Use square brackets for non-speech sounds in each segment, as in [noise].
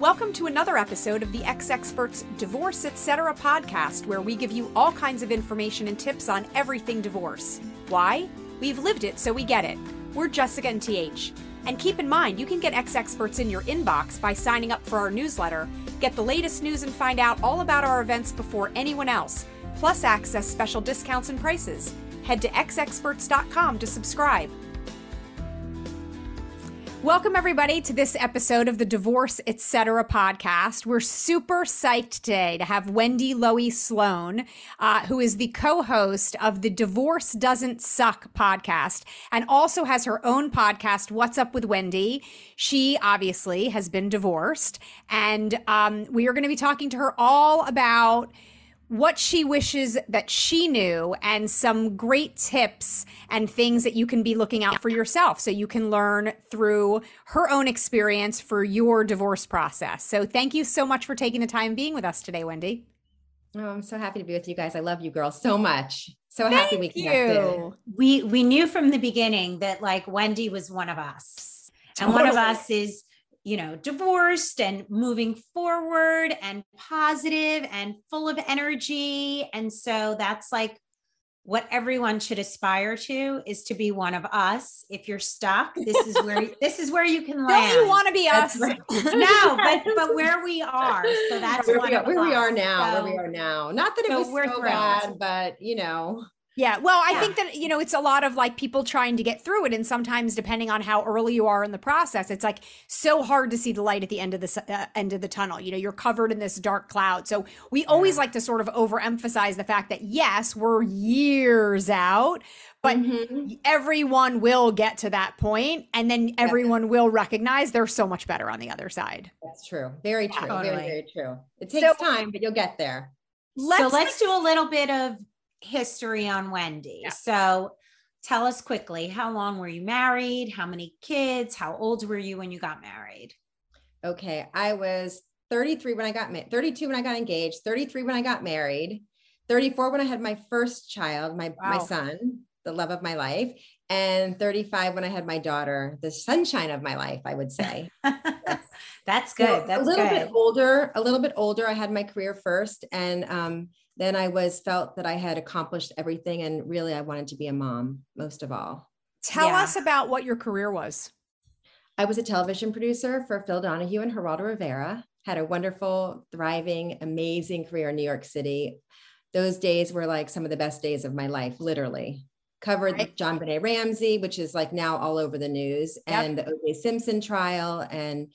Welcome to another episode of the Ex Experts Divorce Etc. podcast, where we give you all kinds of information and tips on everything divorce. Why? We've lived it, so we get it. We're Jessica and TH. And keep in mind, you can get Ex Experts in your inbox by signing up for our newsletter, get the latest news, and find out all about our events before anyone else, plus access special discounts and prices. Head to exexperts.com to subscribe. Welcome, everybody, to this episode of the Divorce Etc. podcast. We're super psyched today to have Wendy Lowy Sloane, uh, who is the co host of the Divorce Doesn't Suck podcast and also has her own podcast, What's Up with Wendy. She obviously has been divorced, and um, we are going to be talking to her all about what she wishes that she knew and some great tips and things that you can be looking out for yourself so you can learn through her own experience for your divorce process. So thank you so much for taking the time being with us today, Wendy. Oh, I'm so happy to be with you guys. I love you girls so much. So thank happy we connected. You. We we knew from the beginning that like Wendy was one of us. And one of us is you know, divorced and moving forward and positive and full of energy. And so that's like what everyone should aspire to is to be one of us. If you're stuck, this is where [laughs] this is where you can land. Don't you want to be us? Right. [laughs] no, but but where we are. So that's where, we are, where we are, now. So, where we are now. Not that it so was so thrilled. bad, but you know. Yeah. Well, I yeah. think that, you know, it's a lot of like people trying to get through it. And sometimes, depending on how early you are in the process, it's like so hard to see the light at the end of the uh, end of the tunnel. You know, you're covered in this dark cloud. So we yeah. always like to sort of overemphasize the fact that, yes, we're years out, but mm-hmm. everyone will get to that point and then everyone yeah. will recognize they're so much better on the other side. That's true. Very true. Totally. Very, very true. It takes so, time, but you'll get there. Let's, so let's do a little bit of history on Wendy. Yeah. So tell us quickly how long were you married? How many kids? How old were you when you got married? Okay. I was 33 when I got married, 32 when I got engaged, 33 when I got married, 34 when I had my first child, my, wow. my son, the love of my life, and 35 when I had my daughter, the sunshine of my life, I would say. [laughs] That's good. So That's a little good. bit older, a little bit older. I had my career first and um, then I was felt that I had accomplished everything and really I wanted to be a mom most of all. Tell yeah. us about what your career was. I was a television producer for Phil Donahue and Geraldo Rivera. Had a wonderful, thriving, amazing career in New York City. Those days were like some of the best days of my life, literally. Covered right. JonBenét Ramsey, which is like now all over the news, yep. and the O.J. Simpson trial, and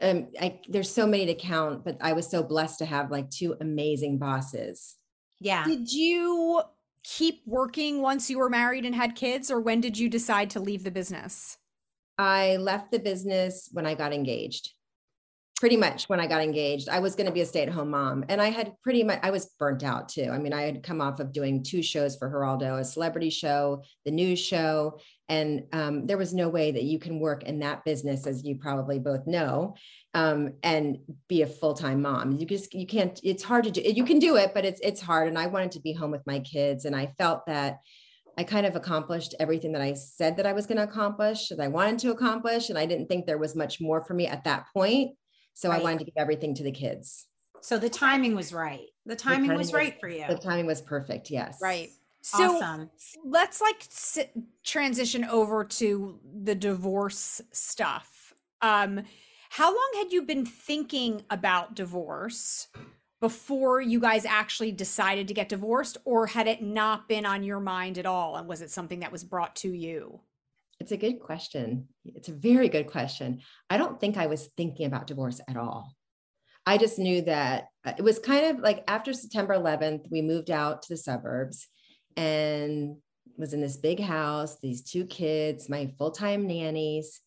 um, I, there's so many to count, but I was so blessed to have like two amazing bosses. Yeah. Did you keep working once you were married and had kids, or when did you decide to leave the business? I left the business when I got engaged pretty much when I got engaged, I was going to be a stay at home mom. And I had pretty much, I was burnt out too. I mean, I had come off of doing two shows for Geraldo, a celebrity show, the news show. And um, there was no way that you can work in that business, as you probably both know, um, and be a full time mom. You just, you can't, it's hard to do. You can do it, but it's, it's hard. And I wanted to be home with my kids. And I felt that I kind of accomplished everything that I said that I was going to accomplish, that I wanted to accomplish. And I didn't think there was much more for me at that point. So right. I wanted to give everything to the kids. So the timing was right. The timing, the timing was, was right for you. The timing was perfect. Yes. Right. So awesome. let's like sit, transition over to the divorce stuff. Um, how long had you been thinking about divorce before you guys actually decided to get divorced, or had it not been on your mind at all? And was it something that was brought to you? It's a good question. It's a very good question. I don't think I was thinking about divorce at all. I just knew that uh, it was kind of like after September 11th, we moved out to the suburbs and was in this big house, these two kids, my full time nannies.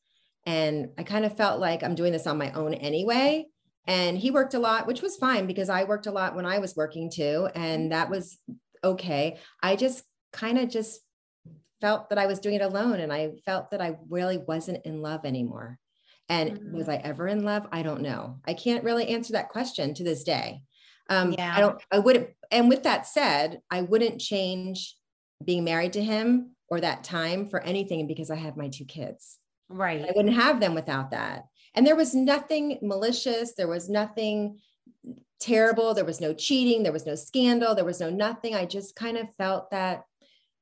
And I kind of felt like I'm doing this on my own anyway. And he worked a lot, which was fine because I worked a lot when I was working too. And that was okay. I just kind of just felt that I was doing it alone and I felt that I really wasn't in love anymore. And mm-hmm. was I ever in love? I don't know. I can't really answer that question to this day. Um, yeah. I don't, I wouldn't, and with that said, I wouldn't change being married to him or that time for anything because I have my two kids. Right. I wouldn't have them without that. And there was nothing malicious. There was nothing terrible. There was no cheating. There was no scandal. There was no nothing. I just kind of felt that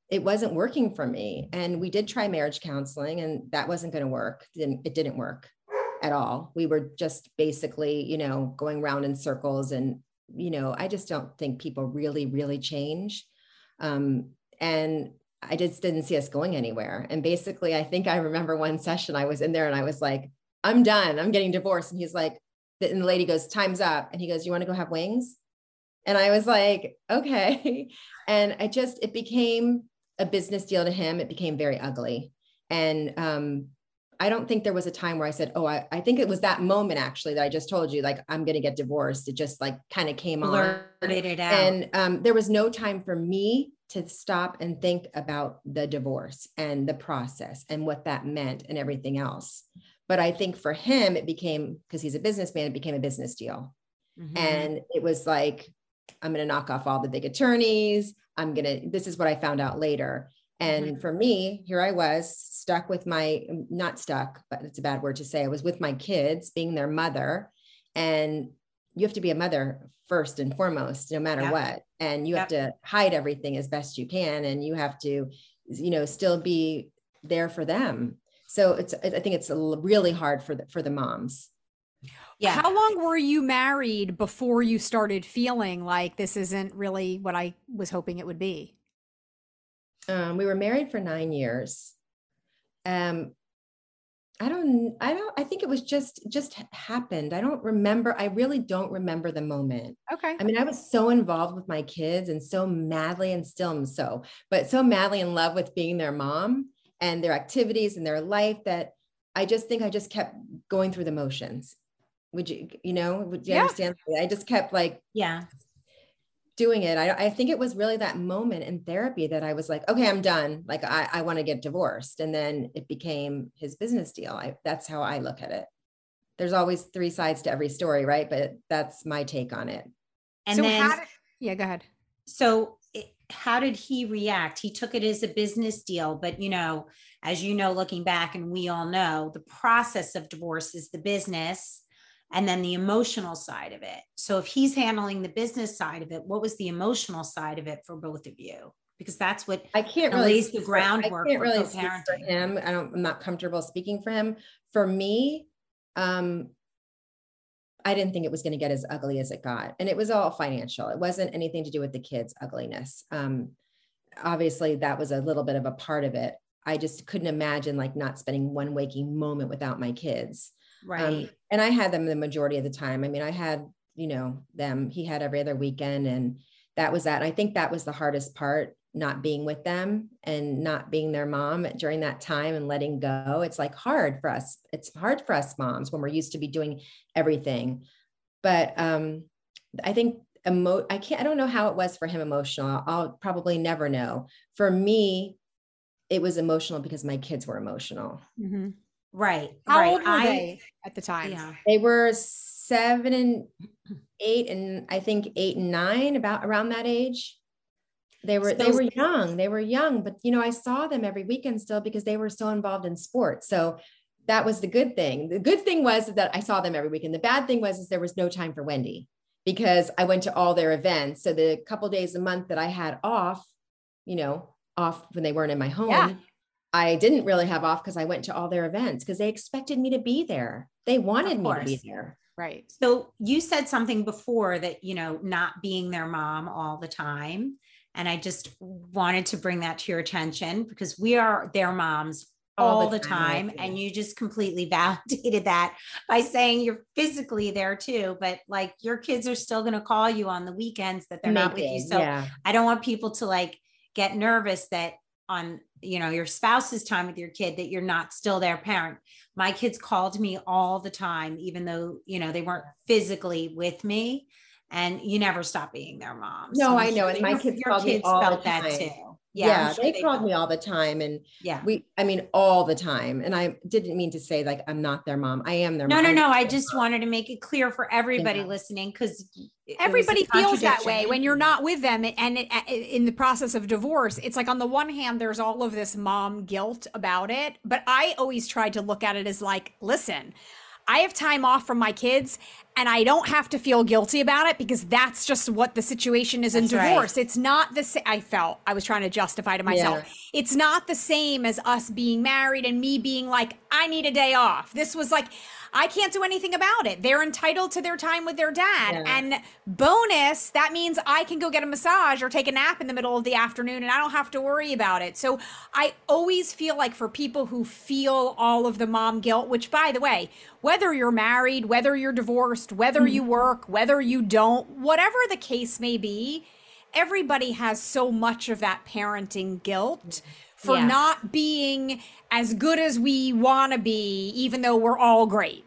it wasn't working for me. And we did try marriage counseling, and that wasn't going to work. It didn't work at all. We were just basically, you know, going round in circles. And, you know, I just don't think people really, really change. Um, and I just didn't see us going anywhere. And basically, I think I remember one session I was in there and I was like, I'm done. I'm getting divorced. And he's like, and the lady goes, Time's up. And he goes, You want to go have wings? And I was like, Okay. [laughs] And I just, it became a business deal to him. It became very ugly. And um, I don't think there was a time where I said, Oh, I, I think it was that moment actually that I just told you, like, I'm going to get divorced. It just like kind of came Blurted on. it out. And um, there was no time for me to stop and think about the divorce and the process and what that meant and everything else. But I think for him, it became because he's a businessman, it became a business deal. Mm-hmm. And it was like, I'm going to knock off all the big attorneys. I'm going to, this is what I found out later. And mm-hmm. for me, here I was stuck with my, not stuck, but it's a bad word to say. I was with my kids, being their mother. And you have to be a mother first and foremost, no matter yep. what. And you yep. have to hide everything as best you can. And you have to, you know, still be there for them. So it's, I think it's really hard for the, for the moms. Yeah. How long were you married before you started feeling like this isn't really what I was hoping it would be? Um, we were married for nine years. Um, I don't, I don't, I think it was just, just happened. I don't remember. I really don't remember the moment. Okay. I mean, I was so involved with my kids and so madly and still am so, but so madly in love with being their mom and their activities and their life that I just think I just kept going through the motions. Would you, you know, would you yeah. understand? I just kept like, yeah, doing it. I, I think it was really that moment in therapy that I was like, okay, I'm done. Like I, I want to get divorced. And then it became his business deal. I, that's how I look at it. There's always three sides to every story, right? But that's my take on it. And so then, did, yeah, go ahead. So it, how did he react? He took it as a business deal, but you know, as you know, looking back, and we all know, the process of divorce is the business and then the emotional side of it. So if he's handling the business side of it, what was the emotional side of it for both of you? Because that's what I can't really lays the groundwork. I can't really speak for him. I don't. I'm not comfortable speaking for him. For me, um, I didn't think it was going to get as ugly as it got, and it was all financial. It wasn't anything to do with the kids' ugliness. Um, obviously, that was a little bit of a part of it. I just couldn't imagine like not spending one waking moment without my kids. Um, right. Um, and I had them the majority of the time. I mean, I had, you know, them, he had every other weekend and that was that. And I think that was the hardest part, not being with them and not being their mom during that time and letting go. It's like hard for us. It's hard for us moms when we're used to be doing everything. But um, I think emo- I can't, I don't know how it was for him emotional. I'll probably never know. For me, it was emotional because my kids were emotional. Mm-hmm. Right. How right. old were I, they at the time? Yeah. They were seven and eight and I think eight and nine, about around that age. They were so, they were young. They were young, but you know, I saw them every weekend still because they were so involved in sports. So that was the good thing. The good thing was that I saw them every weekend. The bad thing was is there was no time for Wendy because I went to all their events. So the couple days a month that I had off, you know, off when they weren't in my home, yeah. I didn't really have off because I went to all their events because they expected me to be there. They wanted me to be there. Right. So you said something before that, you know, not being their mom all the time. And I just wanted to bring that to your attention because we are their moms all, all the, the, time. time and you just completely [laughs] validated that by saying you're physically there too. But like your kids are still going to call you on the weekends that they're Maybe, not with you. So yeah. I don't want people to like get nervous that on you know your spouse's time with your kid that you're not still their parent. My kids called me all the time even though you know they weren't physically with me and you never stop being their mom. No so i know and my kids, your kids felt that too Yeah, Yeah, I'm sure they called me all the time and Yeah. we I mean all the time. And I didn't mean to say like I'm not their mom. I am their No, mom. no, I'm no. I just mom. wanted to make it clear for everybody Yeah. listening because everybody feels that way when you're not with them and it, in the process of divorce it's like on the one hand there's all of this mom guilt about it but i always tried to look at it as like listen i have time off from my kids and i don't have to feel guilty about it because that's just what the situation is in That's right. divorce. It's not the same i felt i was trying to justify to myself. It's not the same as us being married and me being like i need a day off. This was like I can't do anything about it. They're entitled to their time with their dad. Yeah. And bonus, that means I can go get a massage or take a nap in the middle of the afternoon and I don't have to worry about it. So I always feel like for people who feel all of the mom guilt, which by the way, whether you're married, whether you're divorced, whether you mm-hmm. work, whether you don't, whatever the case may be, everybody has so much of that parenting guilt for Yeah. not being as good as we want to be even though we're all great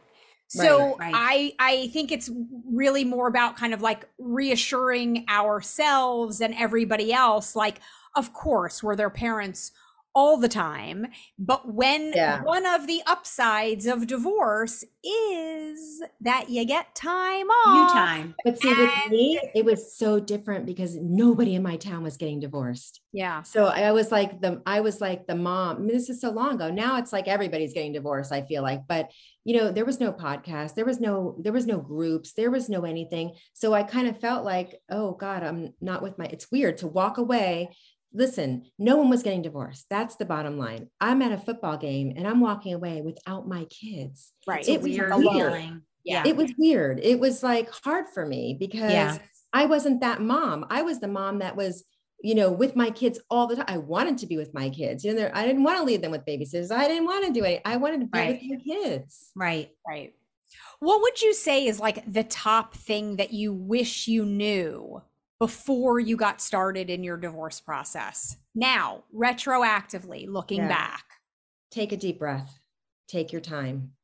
so Right, right. i i think it's really more about kind of like reassuring ourselves and everybody else like of course we're their parents all the time but when Yeah. one of the upsides of divorce is that you get time off you time. But see, with me, it was so different because nobody in my town was getting divorced. yeah So I was like the I was like the mom. I mean, this is so long ago. Now it's like everybody's getting divorced. I feel like, but you know, there was no podcast, there was no there was no groups, there was no anything. So I kind of felt like, oh God, I'm not with my. It's weird to walk away. Listen, no one was getting divorced. That's the bottom line. I'm at a football game and I'm walking away without my kids. right It's a It was weird weird. Yeah. It was weird. It was like hard for me because Yeah. I wasn't that mom. I was the mom that was, you know, with my kids all the time. I wanted to be with my kids. You know, there- I didn't want to leave them with babysitters. I didn't want to do it. I wanted to be Right. with my kids. Right. Right. What would you say is like the top thing that you wish you knew before you got started in your divorce process? Now, retroactively looking Yeah. back. Take a deep breath. Take your time.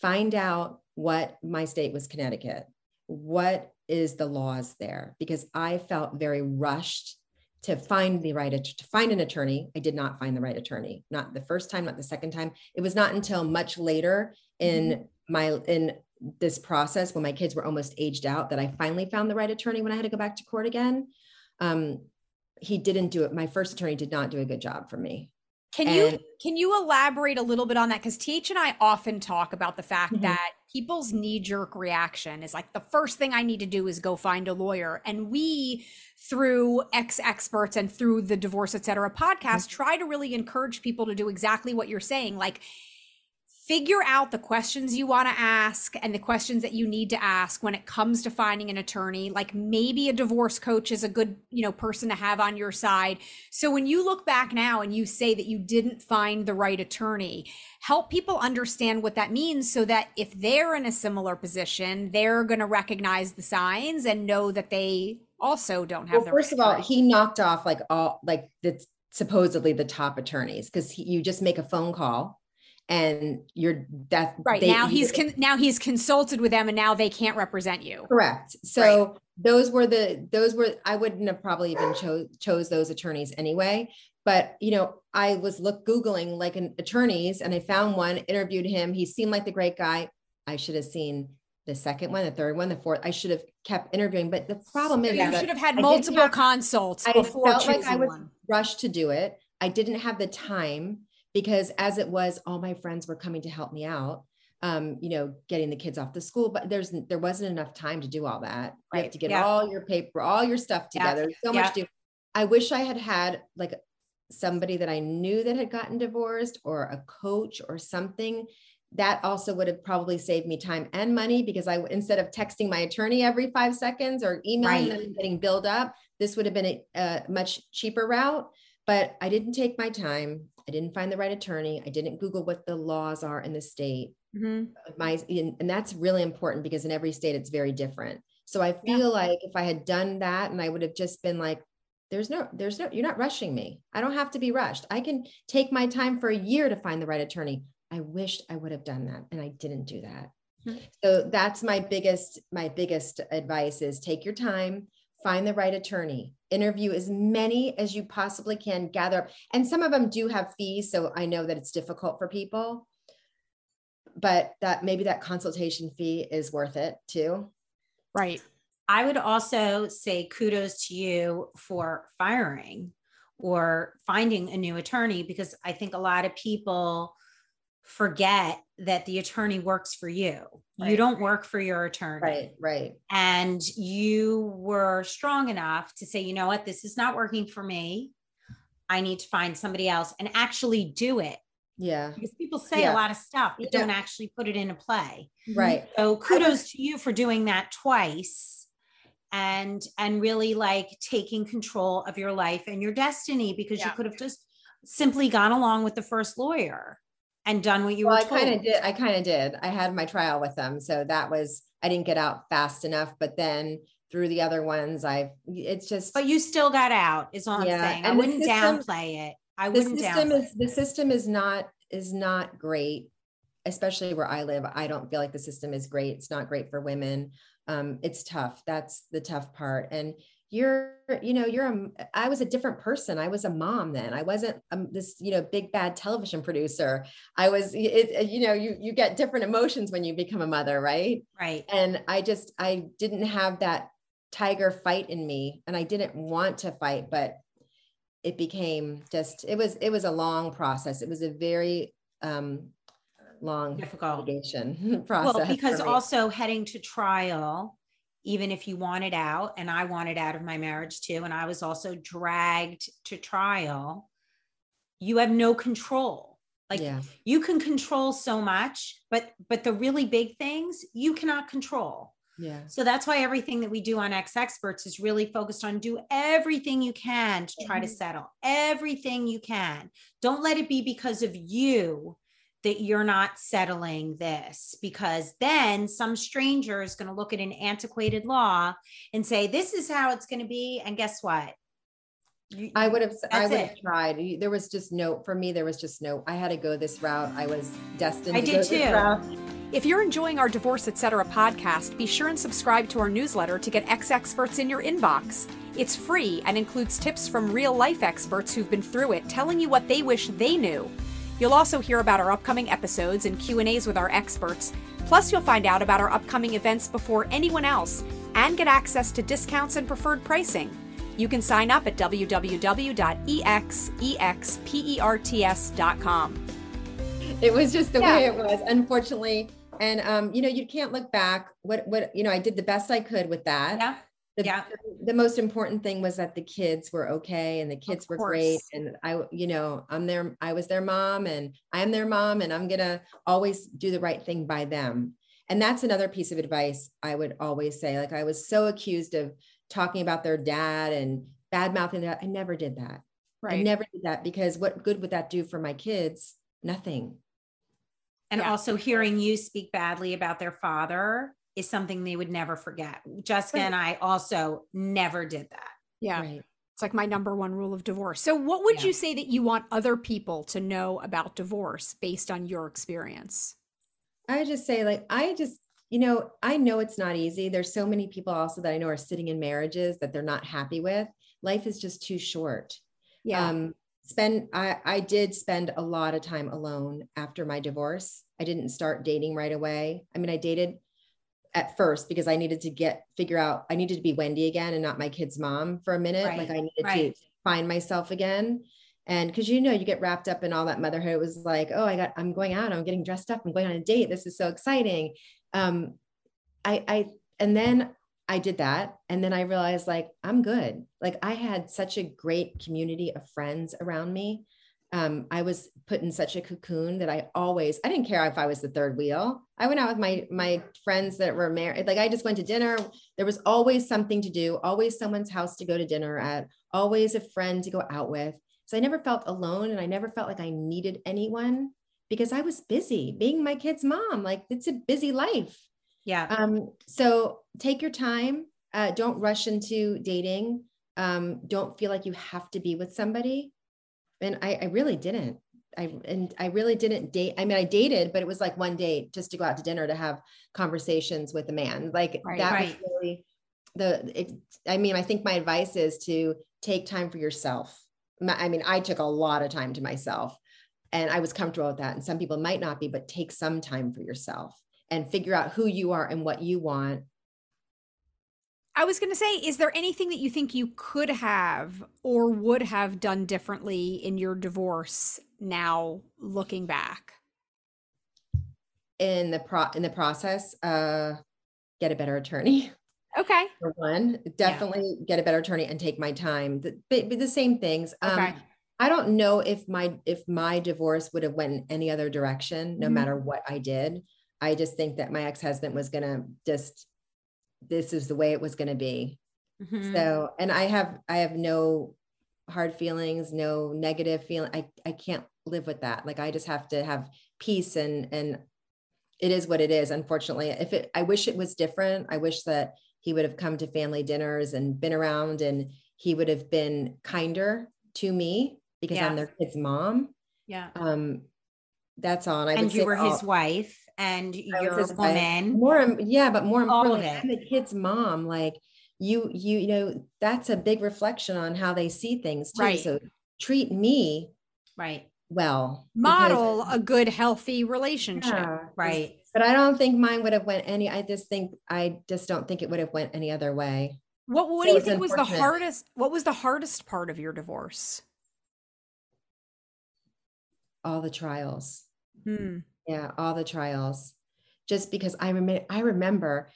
Find out what my state was Connecticut. What is the laws there? Because I felt very rushed to find the right to find an attorney. I did not find the right attorney. Not the first time, not the second time. It was not until much later in mm-hmm. my in this process when my kids were almost aged out that I finally found the right attorney when I had to go back to court again. Um, he didn't do it. My first attorney did not do a good job for me. Can you can you elaborate a little bit on that? Because TH and I often talk about the fact Mhm. that people's knee jerk reaction is like the first thing I need to do is go find a lawyer. And we, through ex experts and through the divorce, et cetera podcast, try to really encourage people to do exactly what you're saying. Like figure out the questions you want to ask and the questions that you need to ask when it comes to finding an attorney like maybe a divorce coach is a good you know person to have on your side so when you look back now and you say that you didn't find the right attorney help people understand what that means so that if they're in a similar position they're going to recognize the signs and know that they also don't have well, the first right of all, attorney. he knocked off like all like the supposedly the top attorneys because you just make a phone call and you're that right they- now he's con- now he's consulted with them and now they can't represent you correct. So those were the those were I wouldn't have probably even chose chose those attorneys anyway. But you know, I was look googling like an attorneys and I found one, interviewed him. He seemed like the great guy. I should have seen the second one, the third one, the fourth. I should have kept interviewing. But the problem is, you should have had multiple have- consults I before felt choosing like I was one. rushed to do it. I didn't have the time because as it was, all my friends were coming to help me out. Um, you know, getting the kids off the school, but there's there wasn't enough time to do all that. You Right. have to get Yeah. all your paper, all your stuff Yeah. together. So Yeah. much to do. I wish I had had like somebody that I knew that had gotten divorced or a coach or something. That also would have probably saved me time and money because I instead of texting my attorney every five seconds or emailing Right. them and getting billed up, this would have been a, a much cheaper route. But I didn't take my time. I didn't find the right attorney. I didn't Google what the laws are in the state. Mhm. My and, that's really important because in every state it's very different. So I Yeah. feel like if I had done that and I would have just been like, there's no, there's no, you're not rushing me. I don't have to be rushed. I can take my time for a year to find the right attorney. I wished I would have done that and I didn't do that. Mhm. So that's my biggest, my biggest advice is take your time, find the right attorney, interview as many as you possibly can, gather. And some of them do have fees. So I know that it's difficult for people, but that maybe that consultation fee is worth it too. Right. I would also say kudos to you for firing or finding a new attorney because I think a lot of people forget that the attorney works for you. Right. You don't work for your attorney. Right, right. And you were strong enough to say, you know what, this is not working for me. I need to find somebody else and actually do it. Yeah. Because people say yeah. a lot of stuff, but yeah. don't actually put it into play. Right. So kudos to you for doing that twice and and really like taking control of your life and your destiny because yeah. you could have just simply gone along with the first lawyer and done what you well, were I kind of did. I kind of did. I had my trial with them. So that was, I didn't get out fast enough, but then through the other ones, I've, it's just. But you still got out is all yeah. I'm saying. And I wouldn't system, downplay it. I wouldn't the system is, The system is not, is not great, especially where I live. I don't feel like the system is great. It's not great for women. Um, it's tough. That's the tough part. And you're you know you're a i was a different person. I was a mom then. I wasn't um, this you know big bad television producer. I was it, you know you you get different emotions when you become a mother right? Right. And i just i didn't have that tiger fight in me and i didn't want to fight but it became just it was it was a long process. It was a very um long difficult. [laughs] process well because also heading to trial even if you wanted out and I wanted out of my marriage too and I was also dragged to trial you have no control. Like yeah. you can control so much but but the really big things you cannot control. Yeah. So that's why everything that we do on Ex Experts is really focused on do everything you can to try mm-hmm. to settle. Everything you can. Don't let it be because of you that you're not settling this because then some stranger is going to look at an antiquated law and say this is how it's going to be and guess what I would have I would have tried. There was just no for me there was just no I had to go this route. I was destined I to did too. If you're enjoying our Divorce Etc. podcast, be sure and subscribe to our newsletter to get Ex Experts in your inbox. It's free and includes tips from real life experts who've been through it, telling you what they wish they knew. You'll also hear about our upcoming episodes and Q&As with our experts. Plus, you'll find out about our upcoming events before anyone else and get access to discounts and preferred pricing. You can sign up at www.exexperts.com. It was just the yeah. way it was, unfortunately. And um, you know, you can't look back. What what you know, I did the best I could with that. Yeah the, yeah. the most important thing was that the kids were okay and the kids were great and i you know i'm their i was their mom and i'm their mom and i'm gonna always do the right thing by them and that's another piece of advice i would always say like i was so accused of talking about their dad and bad mouthing that i never did that right. i never did that because what good would that do for my kids nothing and yeah. also hearing you speak badly about their father is something they would never forget. Jessica right. and I also never did that. Yeah. Right. It's like my number one rule of divorce. So, what would yeah. you say that you want other people to know about divorce based on your experience? I just say, like, I just, you know, I know it's not easy. There's so many people also that I know are sitting in marriages that they're not happy with. Life is just too short. Yeah. Um, spend I, I did spend a lot of time alone after my divorce. I didn't start dating right away. I mean, I dated at first because I needed to get figure out I needed to be Wendy again and not my kid's mom for a minute. Right. Like I needed right. to find myself again. And because you know, you get wrapped up in all that motherhood. It was like, oh, I got, I'm going out, I'm getting dressed up, I'm going on a date. This is so exciting. Um, I, I, and then I did that. And then I realized like, I'm good. Like I had such a great community of friends around me um, I was put in such a cocoon that I always, I didn't care if I was the third wheel. I went out with my, my friends that were married. Like I just went to dinner. There was always something to do, always someone's house to go to dinner at, always a friend to go out with. So I never felt alone and I never felt like I needed anyone because I was busy being my kid's mom. Like it's a busy life. Yeah. Um, so take your time. Uh, don't rush into dating. Um, don't feel like you have to be with somebody and I, I really didn't. I and I really didn't date. I mean, I dated, but it was like one date just to go out to dinner to have conversations with a man. Like right, that right. was really the it, I mean, I think my advice is to take time for yourself. I mean, I took a lot of time to myself and I was comfortable with that. And some people might not be, but take some time for yourself and figure out who you are and what you want. I was going to say, is there anything that you think you could have or would have done differently in your divorce now looking back? In the pro in the process, uh, get a better attorney. Okay. [laughs] For one, definitely yeah. get a better attorney and take my time. The, the same things. Um, okay. I don't know if my if my divorce would have went in any other direction, no mm-hmm. matter what I did. I just think that my ex-husband was gonna just this is the way it was gonna be. Mm-hmm. So and I have I have no hard feelings, no negative feeling. I, I can't live with that. Like I just have to have peace and and it is what it is. Unfortunately, if it I wish it was different. I wish that he would have come to family dinners and been around and he would have been kinder to me because. I'm their kid's mom. Yeah. Um, that's all. And, and you were all, his wife and you're a woman. More, yeah, but more importantly, I'm the kid's mom. Like you, you, you know, that's a big reflection on how they see things too. Right. So treat me right well. Model a good, healthy relationship. Yeah, right but I don't think mine would have went any. I just think I just don't think it would have went any other way. What What so do you think was the hardest? What was the hardest part of your divorce? All the trials. Hmm. Yeah, all the trials. Just because I remember, I remember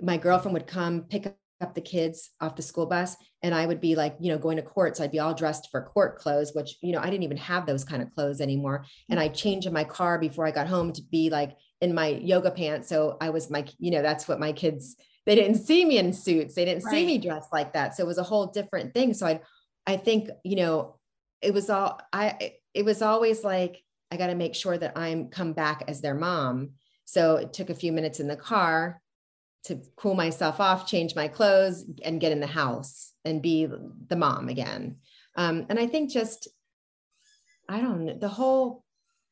my girlfriend would come pick up the kids off the school bus and I would be like, you know, going to court. So I'd be all dressed for court clothes, which, you know, I didn't even have those kind of clothes anymore. And I changed in my car before I got home to be like in my yoga pants. So I was my, you know, that's what my kids, they didn't see me in suits. They didn't right. see me dressed like that. So it was a whole different thing. So I, I think, you know, it was all, I, it was always like, I got to make sure that I'm come back as their mom. So it took a few minutes in the car to cool myself off, change my clothes and get in the house and be the mom again. Um, and I think just, I don't know, the whole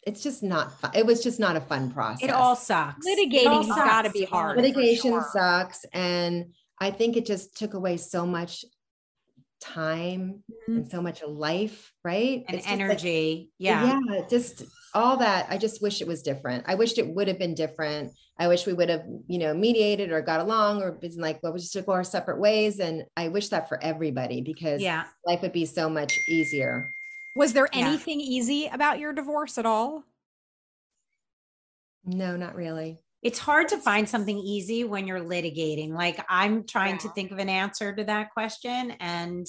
it's just not fun. It was just not a fun process. It all sucks. Litigating's got to be hard. Litigation sure. sucks. And I think it just took away so much time mm-hmm. and so much life, right? And energy. Like, yeah. Yeah. Just all that. I just wish it was different. I wished it would have been different. I wish we would have, you know, mediated or got along or been like, well, we just go our separate ways. And I wish that for everybody because yeah. life would be so much easier. Was there anything yeah. easy about your divorce at all? No, not really. It's hard to find something easy when you're litigating. Like I'm trying yeah. to think of an answer to that question and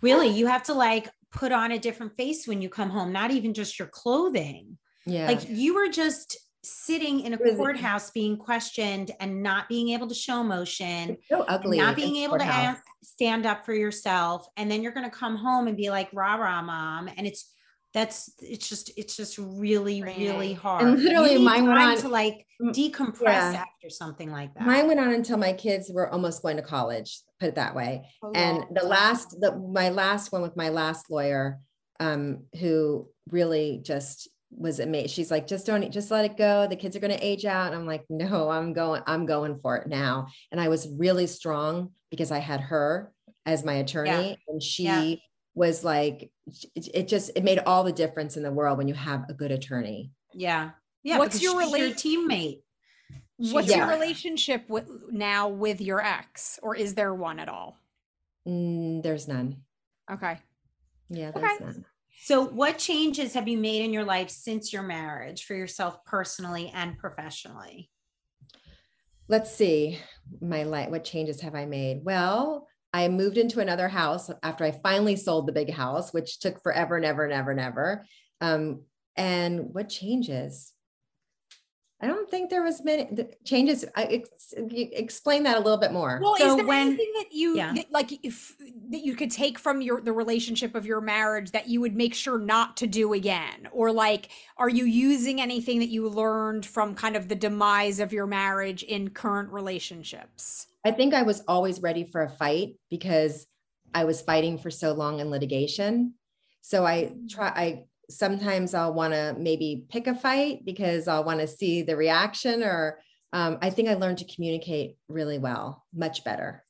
really you have to like put on a different face when you come home, not even just your clothing. Yeah. Like you were just sitting in a courthouse being questioned and not being able to show emotion, it's so ugly, not being able courthouse. to ask, stand up for yourself, and then you're going to come home and be like rah rah mom, and it's that's it's just it's just really right. really hard. And literally, mine went on to like decompress yeah. after something like that. Mine went on until my kids were almost going to college. Put it that way. Oh, and the last, the my last one with my last lawyer, um, who really just was amazed. She's like, just don't, just let it go. The kids are going to age out. And I'm like, no, I'm going, I'm going for it now. And I was really strong because I had her as my attorney yeah. and she yeah. Was like, it, it, just, it made all the difference in the world when you have a good attorney. Yeah. Yeah. What's your, rela- your teammate? What's yeah. your relationship with now with your ex or is there one at all? Mm, there's none. Okay. Yeah. There's okay. none. So, what changes have you made in your life since your marriage for yourself personally and professionally? Let's see, my life, what changes have I made? Well, I moved into another house after I finally sold the big house, which took forever and ever and ever and ever. Um, and what changes? I don't think there was many changes. I ex, explain that a little bit more. Well, so is there when, anything that you yeah. like if that you could take from your the relationship of your marriage that you would make sure not to do again, or like, are you using anything that you learned from kind of the demise of your marriage in current relationships? I think I was always ready for a fight because I was fighting for so long in litigation. So I mm. try I sometimes I'll want to maybe pick a fight because I'll want to see the reaction or um, I think I learned to communicate really well, much better.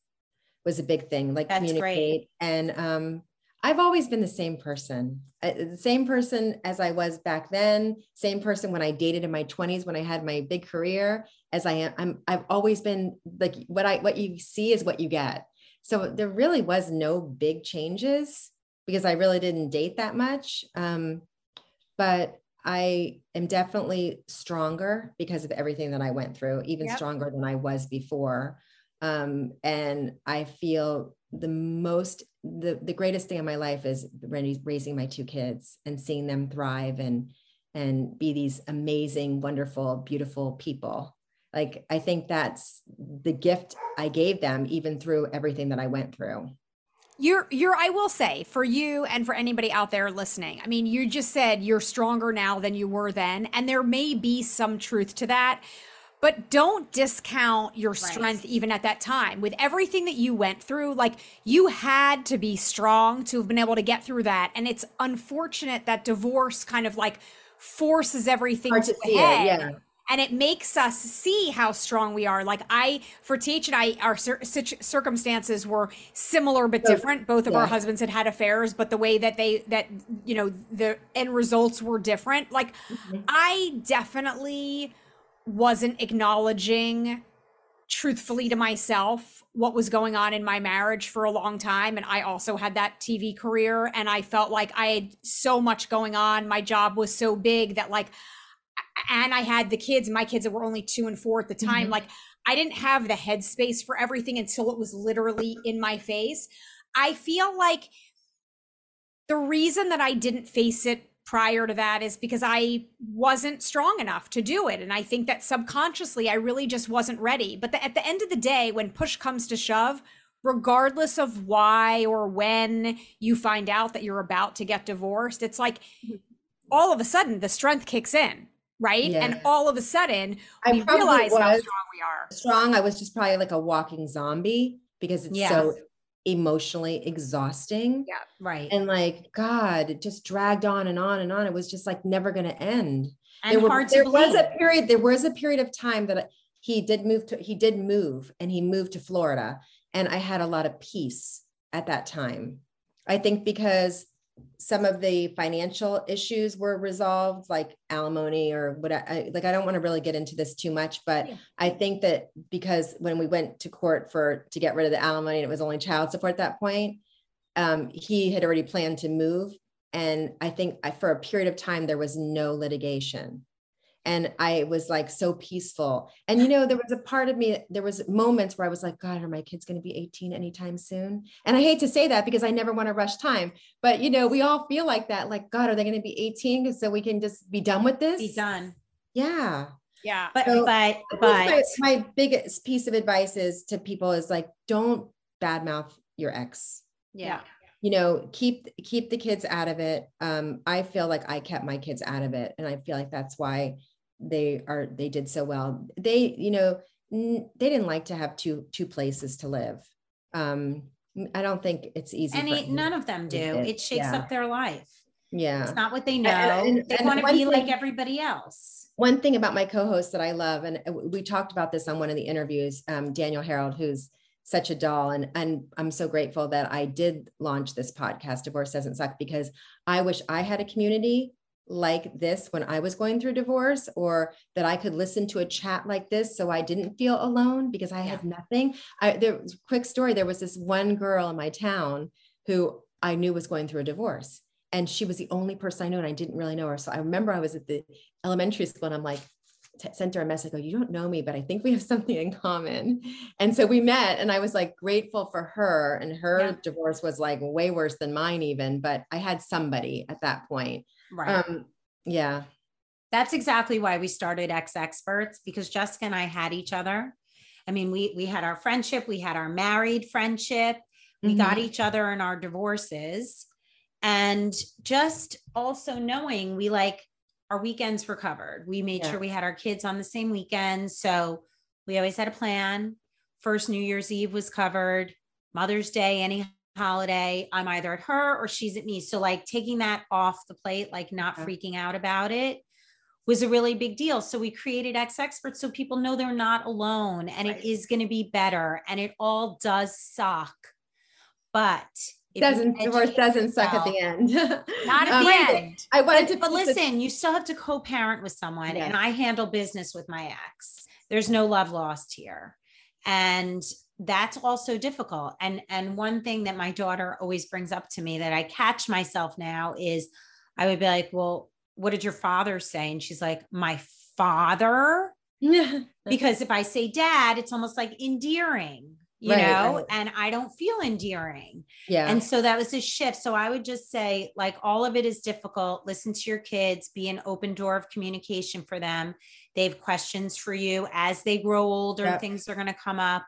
Was a big thing, like That's communicate. great. And um, I've always been the same person, uh, the same person as I was back then, same person when I dated in my 20s when I had my big career as I am. I'm, I've always been like what I what you see is what you get. So there really was no big changes because I really didn't date that much. Um, but I am definitely stronger because of everything that I went through, even Yep. stronger than I was before. Um, and I feel the most, the, the greatest thing in my life is raising raising my two kids and seeing them thrive and, and be these amazing, wonderful, beautiful people. Like, I think that's the gift I gave them, even through everything that I went through. You're you're I will say for you and for anybody out there listening. I mean, you just said you're stronger now than you were then and there may be some truth to that. But don't discount your strength even at that time. With everything that you went through, like you had to be strong to have been able to get through that. And it's unfortunate that divorce kind of like forces everything Hard to, to see it, head yeah. And it makes us see how strong we are. Like i for th and i our cir- circumstances were similar but different. Both of our husbands had had affairs but the way that they that you know the end results were different. Like Mm-hmm. i definitely wasn't acknowledging truthfully to myself what was going on in my marriage for a long time and I also had that TV career and I felt like I had so much going on. My job was so big that like and I had the kids my kids were only 2 and 4 at the time Mhm. like I didn't have the headspace for everything until it was literally in my face I feel like the reason that I didn't face it prior to that is because I wasn't strong enough to do it. And I think that subconsciously I really just wasn't ready. But the, at the end of the day, when push comes to shove, regardless of why or when you find out that you're about to get divorced, it's like all of a sudden the strength kicks in, right? Yeah. And all of a sudden I we realize how strong we are. strong. I was just probably like a walking zombie because it's Yeah. so emotionally exhausting. Yeah. Right. And like, God, it just dragged on and on and on. It was just like never going to end. And there were- there was a period, there was a period of time that he did move to, he did move and he moved to Florida. And I had a lot of peace at that time. I think because some of the financial issues were resolved, like alimony or what I like, I don't want to really get into this too much, but Yeah. I think that because when we went to court for to get rid of the alimony, and it was only child support at that point. Um, he had already planned to move, and I think I, for a period of time there was no litigation, and I was like so peaceful. And you know, there was a part of me, there was moments where I was like, God, are my kids going to be 18 anytime soon? And I hate to say that because I never want to rush time, but you know, we all feel like that. Like, God, are they going to be 18 so we can just be done with this? Be done. Yeah. Yeah. But So, but but my, my biggest piece of advice is to people is like don't badmouth your ex yeah. you know keep keep the kids out of it um i feel like i kept my kids out of it and i feel like that's why they are they did so well they you know n- they didn't like to have two two places to live um i don't think it's easy And any- none of them do. it. It shakes Yeah. up their life. yeah It's not what they know. and- they want to be like everybody else. one thing about my co-host that I love, and we talked about this on one of the interviews, um, Daniel Harold, who's such a doll, and and I'm so grateful that I did launch this podcast, Divorce Doesn't Suck, because I wish I had a community like this when I was going through divorce, or that I could listen to a chat like this, so I didn't feel alone because I had nothing. I there was quick story. There was this one girl in my town who I knew was going through a divorce. And she was the only person I knew, and I didn't really know her. So I remember I was at the elementary school and I'm like, t- sent her a message, I go, you don't know me, but I think we have [laughs] something in common. And so we met and I was like grateful for her. And her Yeah. divorce was like way worse than mine even, but I had somebody at that point. Right. Um, yeah. That's exactly why we started Ex Experts because Jessica and I had each other. I mean, we we had our friendship, we had our married friendship, we got Mhm. each other in our divorces, and just also knowing we like our weekends were covered. We made Yeah. sure we had our kids on the same weekend, so we always had a plan. First New Year's Eve was covered. Mother's Day, any holiday, I'm either at her or she's at me. So like taking that off the plate, like not Yeah. freaking out about it was a really big deal. So we created Ex Experts so people know they're not alone and Right. it is going to be better. And it all does suck. But you doesn't divorce doesn't suck at the end. [laughs] Not at Um, the end. I wanted but, to but listen, you still have to co-parent with someone, Yes. and I handle business with my ex. There's no love lost here, and that's also difficult. And and one thing that my daughter always brings up to me that I catch myself now is, I would be like, "Well, what did your father say?" And she's like, "My father." [laughs] Because if I say dad, it's almost like endearing, you Right, know, right. and I don't feel endearing. yeah. And so that was a shift. So I would just say, like, all of it is difficult. Listen to your kids, be an open door of communication for them. They have questions for you as they grow older, Yep. things are going to come up.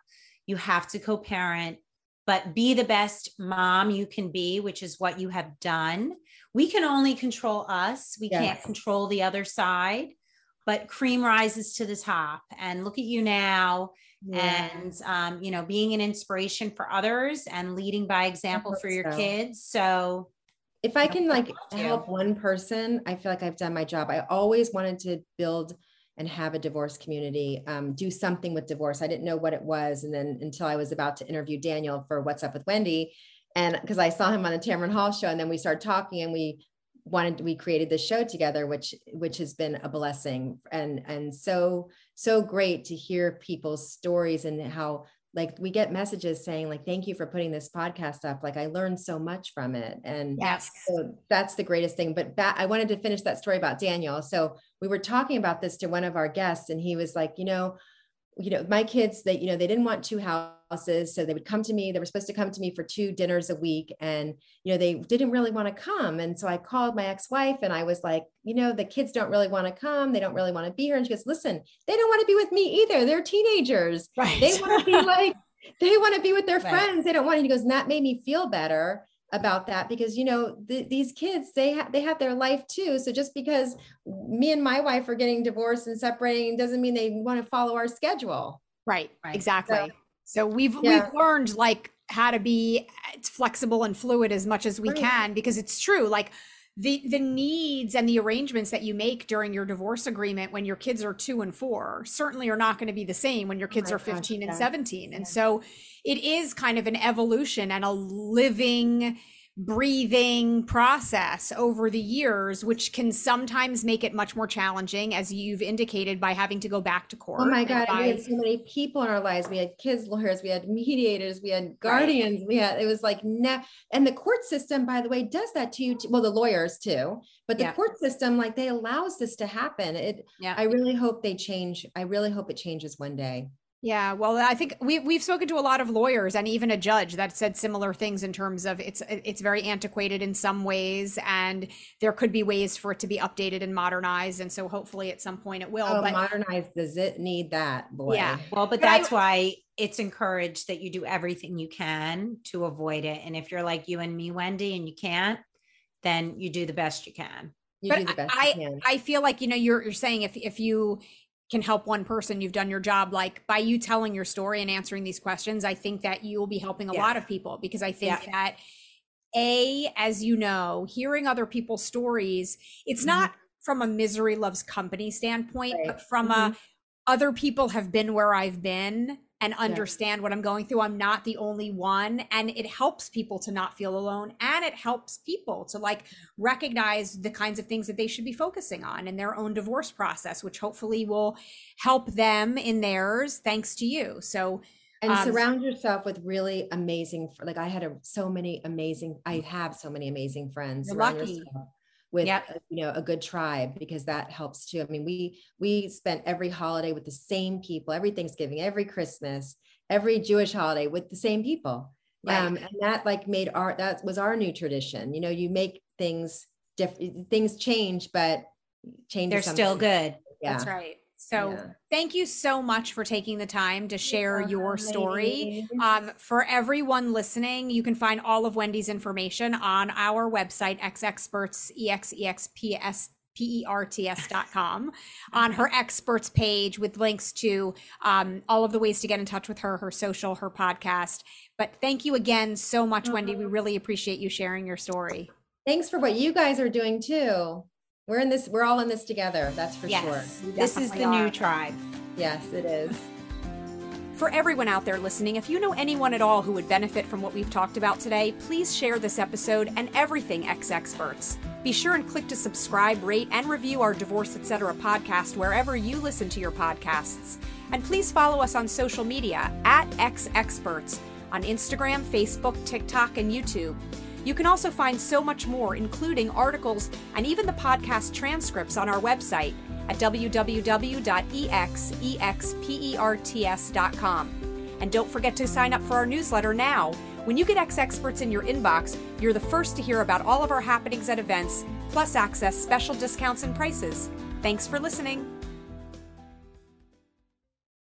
You have to co parent, but be the best mom you can be, which is what you have done. We can only control us, we can't control the other side. But cream rises to the top. And look at you now Yeah. and um, you know being an inspiration for others and leading by example for your so. kids so if I can like help one person, I feel like I've done my job. I always wanted to build and have a divorce community, um, do something with divorce. I didn't know what it was. And then until I was about to interview Daniel for What's Up with Wendy. And because I saw him on the Tamron Hall show, and then we started talking and we wanted we created this show together, which which has been a blessing and and so so great to hear people's stories and how like we get messages saying like thank you for putting this podcast up like i learned so much from it and Yes. so that's the greatest thing. But ba- I wanted to finish that story about Daniel. So we were talking about this to one of our guests, and he was like, you know, you know, my kids, that you know, they didn't want two houses. So they would come to me. They were supposed to come to me for two dinners a week. And, you know, they didn't really want to come. And so I called my ex-wife and I was like, you know, the kids don't really want to come. They don't really want to be here. And she goes, listen, they don't want to be with me either. They're teenagers Right. they want to be like [laughs] they want to be with their Right. friends they don't want to he goes and that made me feel better about that because you know th- these kids they have they have their life too so just because me and my wife are getting divorced and separating doesn't mean they want to follow our schedule Right, Right. exactly. So, we've Yeah. we've learned like how to be uh, flexible and fluid as much as we Right. can because it's true. Like the the needs and the arrangements that you make during your divorce agreement when your kids are 2 and 4 certainly are not going to be the same when your kids oh my are gosh, 15 and yeah. 17. And Yeah. so it is kind of an evolution and a living breathing process over the years which can sometimes make it much more challenging as you've indicated by having to go back to oh court oh my god by- we had so many people in our lives we had kids lawyers we had mediators we had guardians we had it was like ne- and the court system by the way does that to you too. well the lawyers too but the Yeah. court system like they allows this to happen it yeah I really hope they change. I really hope it changes one day. Yeah, well, I think we we've spoken to a lot of lawyers and even a judge that said similar things in terms of it's it's very antiquated in some ways, and there could be ways for it to be updated and modernized, and so hopefully at some point it will. Oh, but modernized. Does it need that? Boy. Yeah. well but But I- that's why it's encouraged that you do everything you can to avoid it and if you're like you and me wendy and you can't then you do the best you can You But do the best I, you can. I feel like you know you're you're saying if if you can help one person, you've done your job. Like by you telling your story and answering these questions, I think that you will be helping a Yeah. lot of people because I think Yeah. that a as you know, hearing other people's stories, it's Mhm. not from a misery loves company standpoint, Right. but from a other people have been where I've been and understand what I'm going through. I'm not the only one. And it helps people to not feel alone. And it helps people to like recognize the kinds of things that they should be focusing on in their own divorce process, which hopefully will help them in theirs thanks to you. So, and um, surround yourself with really amazing. Like I had a, so many amazing. I have so many amazing friends. You're lucky. yourself With Yep. uh, you know a good tribe because that helps too. I mean, we we spent every holiday with the same people, every Thanksgiving, every Christmas, every Jewish holiday with the same people. Right. Um, and that like made our that was our new tradition. You know, you make things different. Things change, but change. they're still good Yeah. that's right. So, Yeah. thank you so much for taking the time to share your welcome, story. Um, for everyone listening, you can find all of Wendy's information on our website, exexperts, E E-X-E-X-P-S, P-E-R-T-S dot com, [laughs] on her experts page with links to um, all of the ways to get in touch with her, her social, her podcast. But thank you again so much, Wendy. We really appreciate you sharing your story. Thanks for what you guys are doing too. We're in this, we're all in this together. That's for yes. sure. This is the new tribe. Yes, it is. For everyone out there listening, if you know anyone at all who would benefit from what we've talked about today, please share this episode and everything Ex Experts. Be sure and click to subscribe, rate, and review our Divorce Etc. podcast wherever you listen to your podcasts. And please follow us on social media at Ex Experts on Instagram, Facebook, TikTok, and YouTube. You can also find so much more, including articles and even the podcast transcripts on our website at www.exexperts.com. And don't forget to sign up for our newsletter now. When you get Ex Experts in your inbox, you're the first to hear about all of our happenings at events, plus access special discounts and prices. Thanks for listening.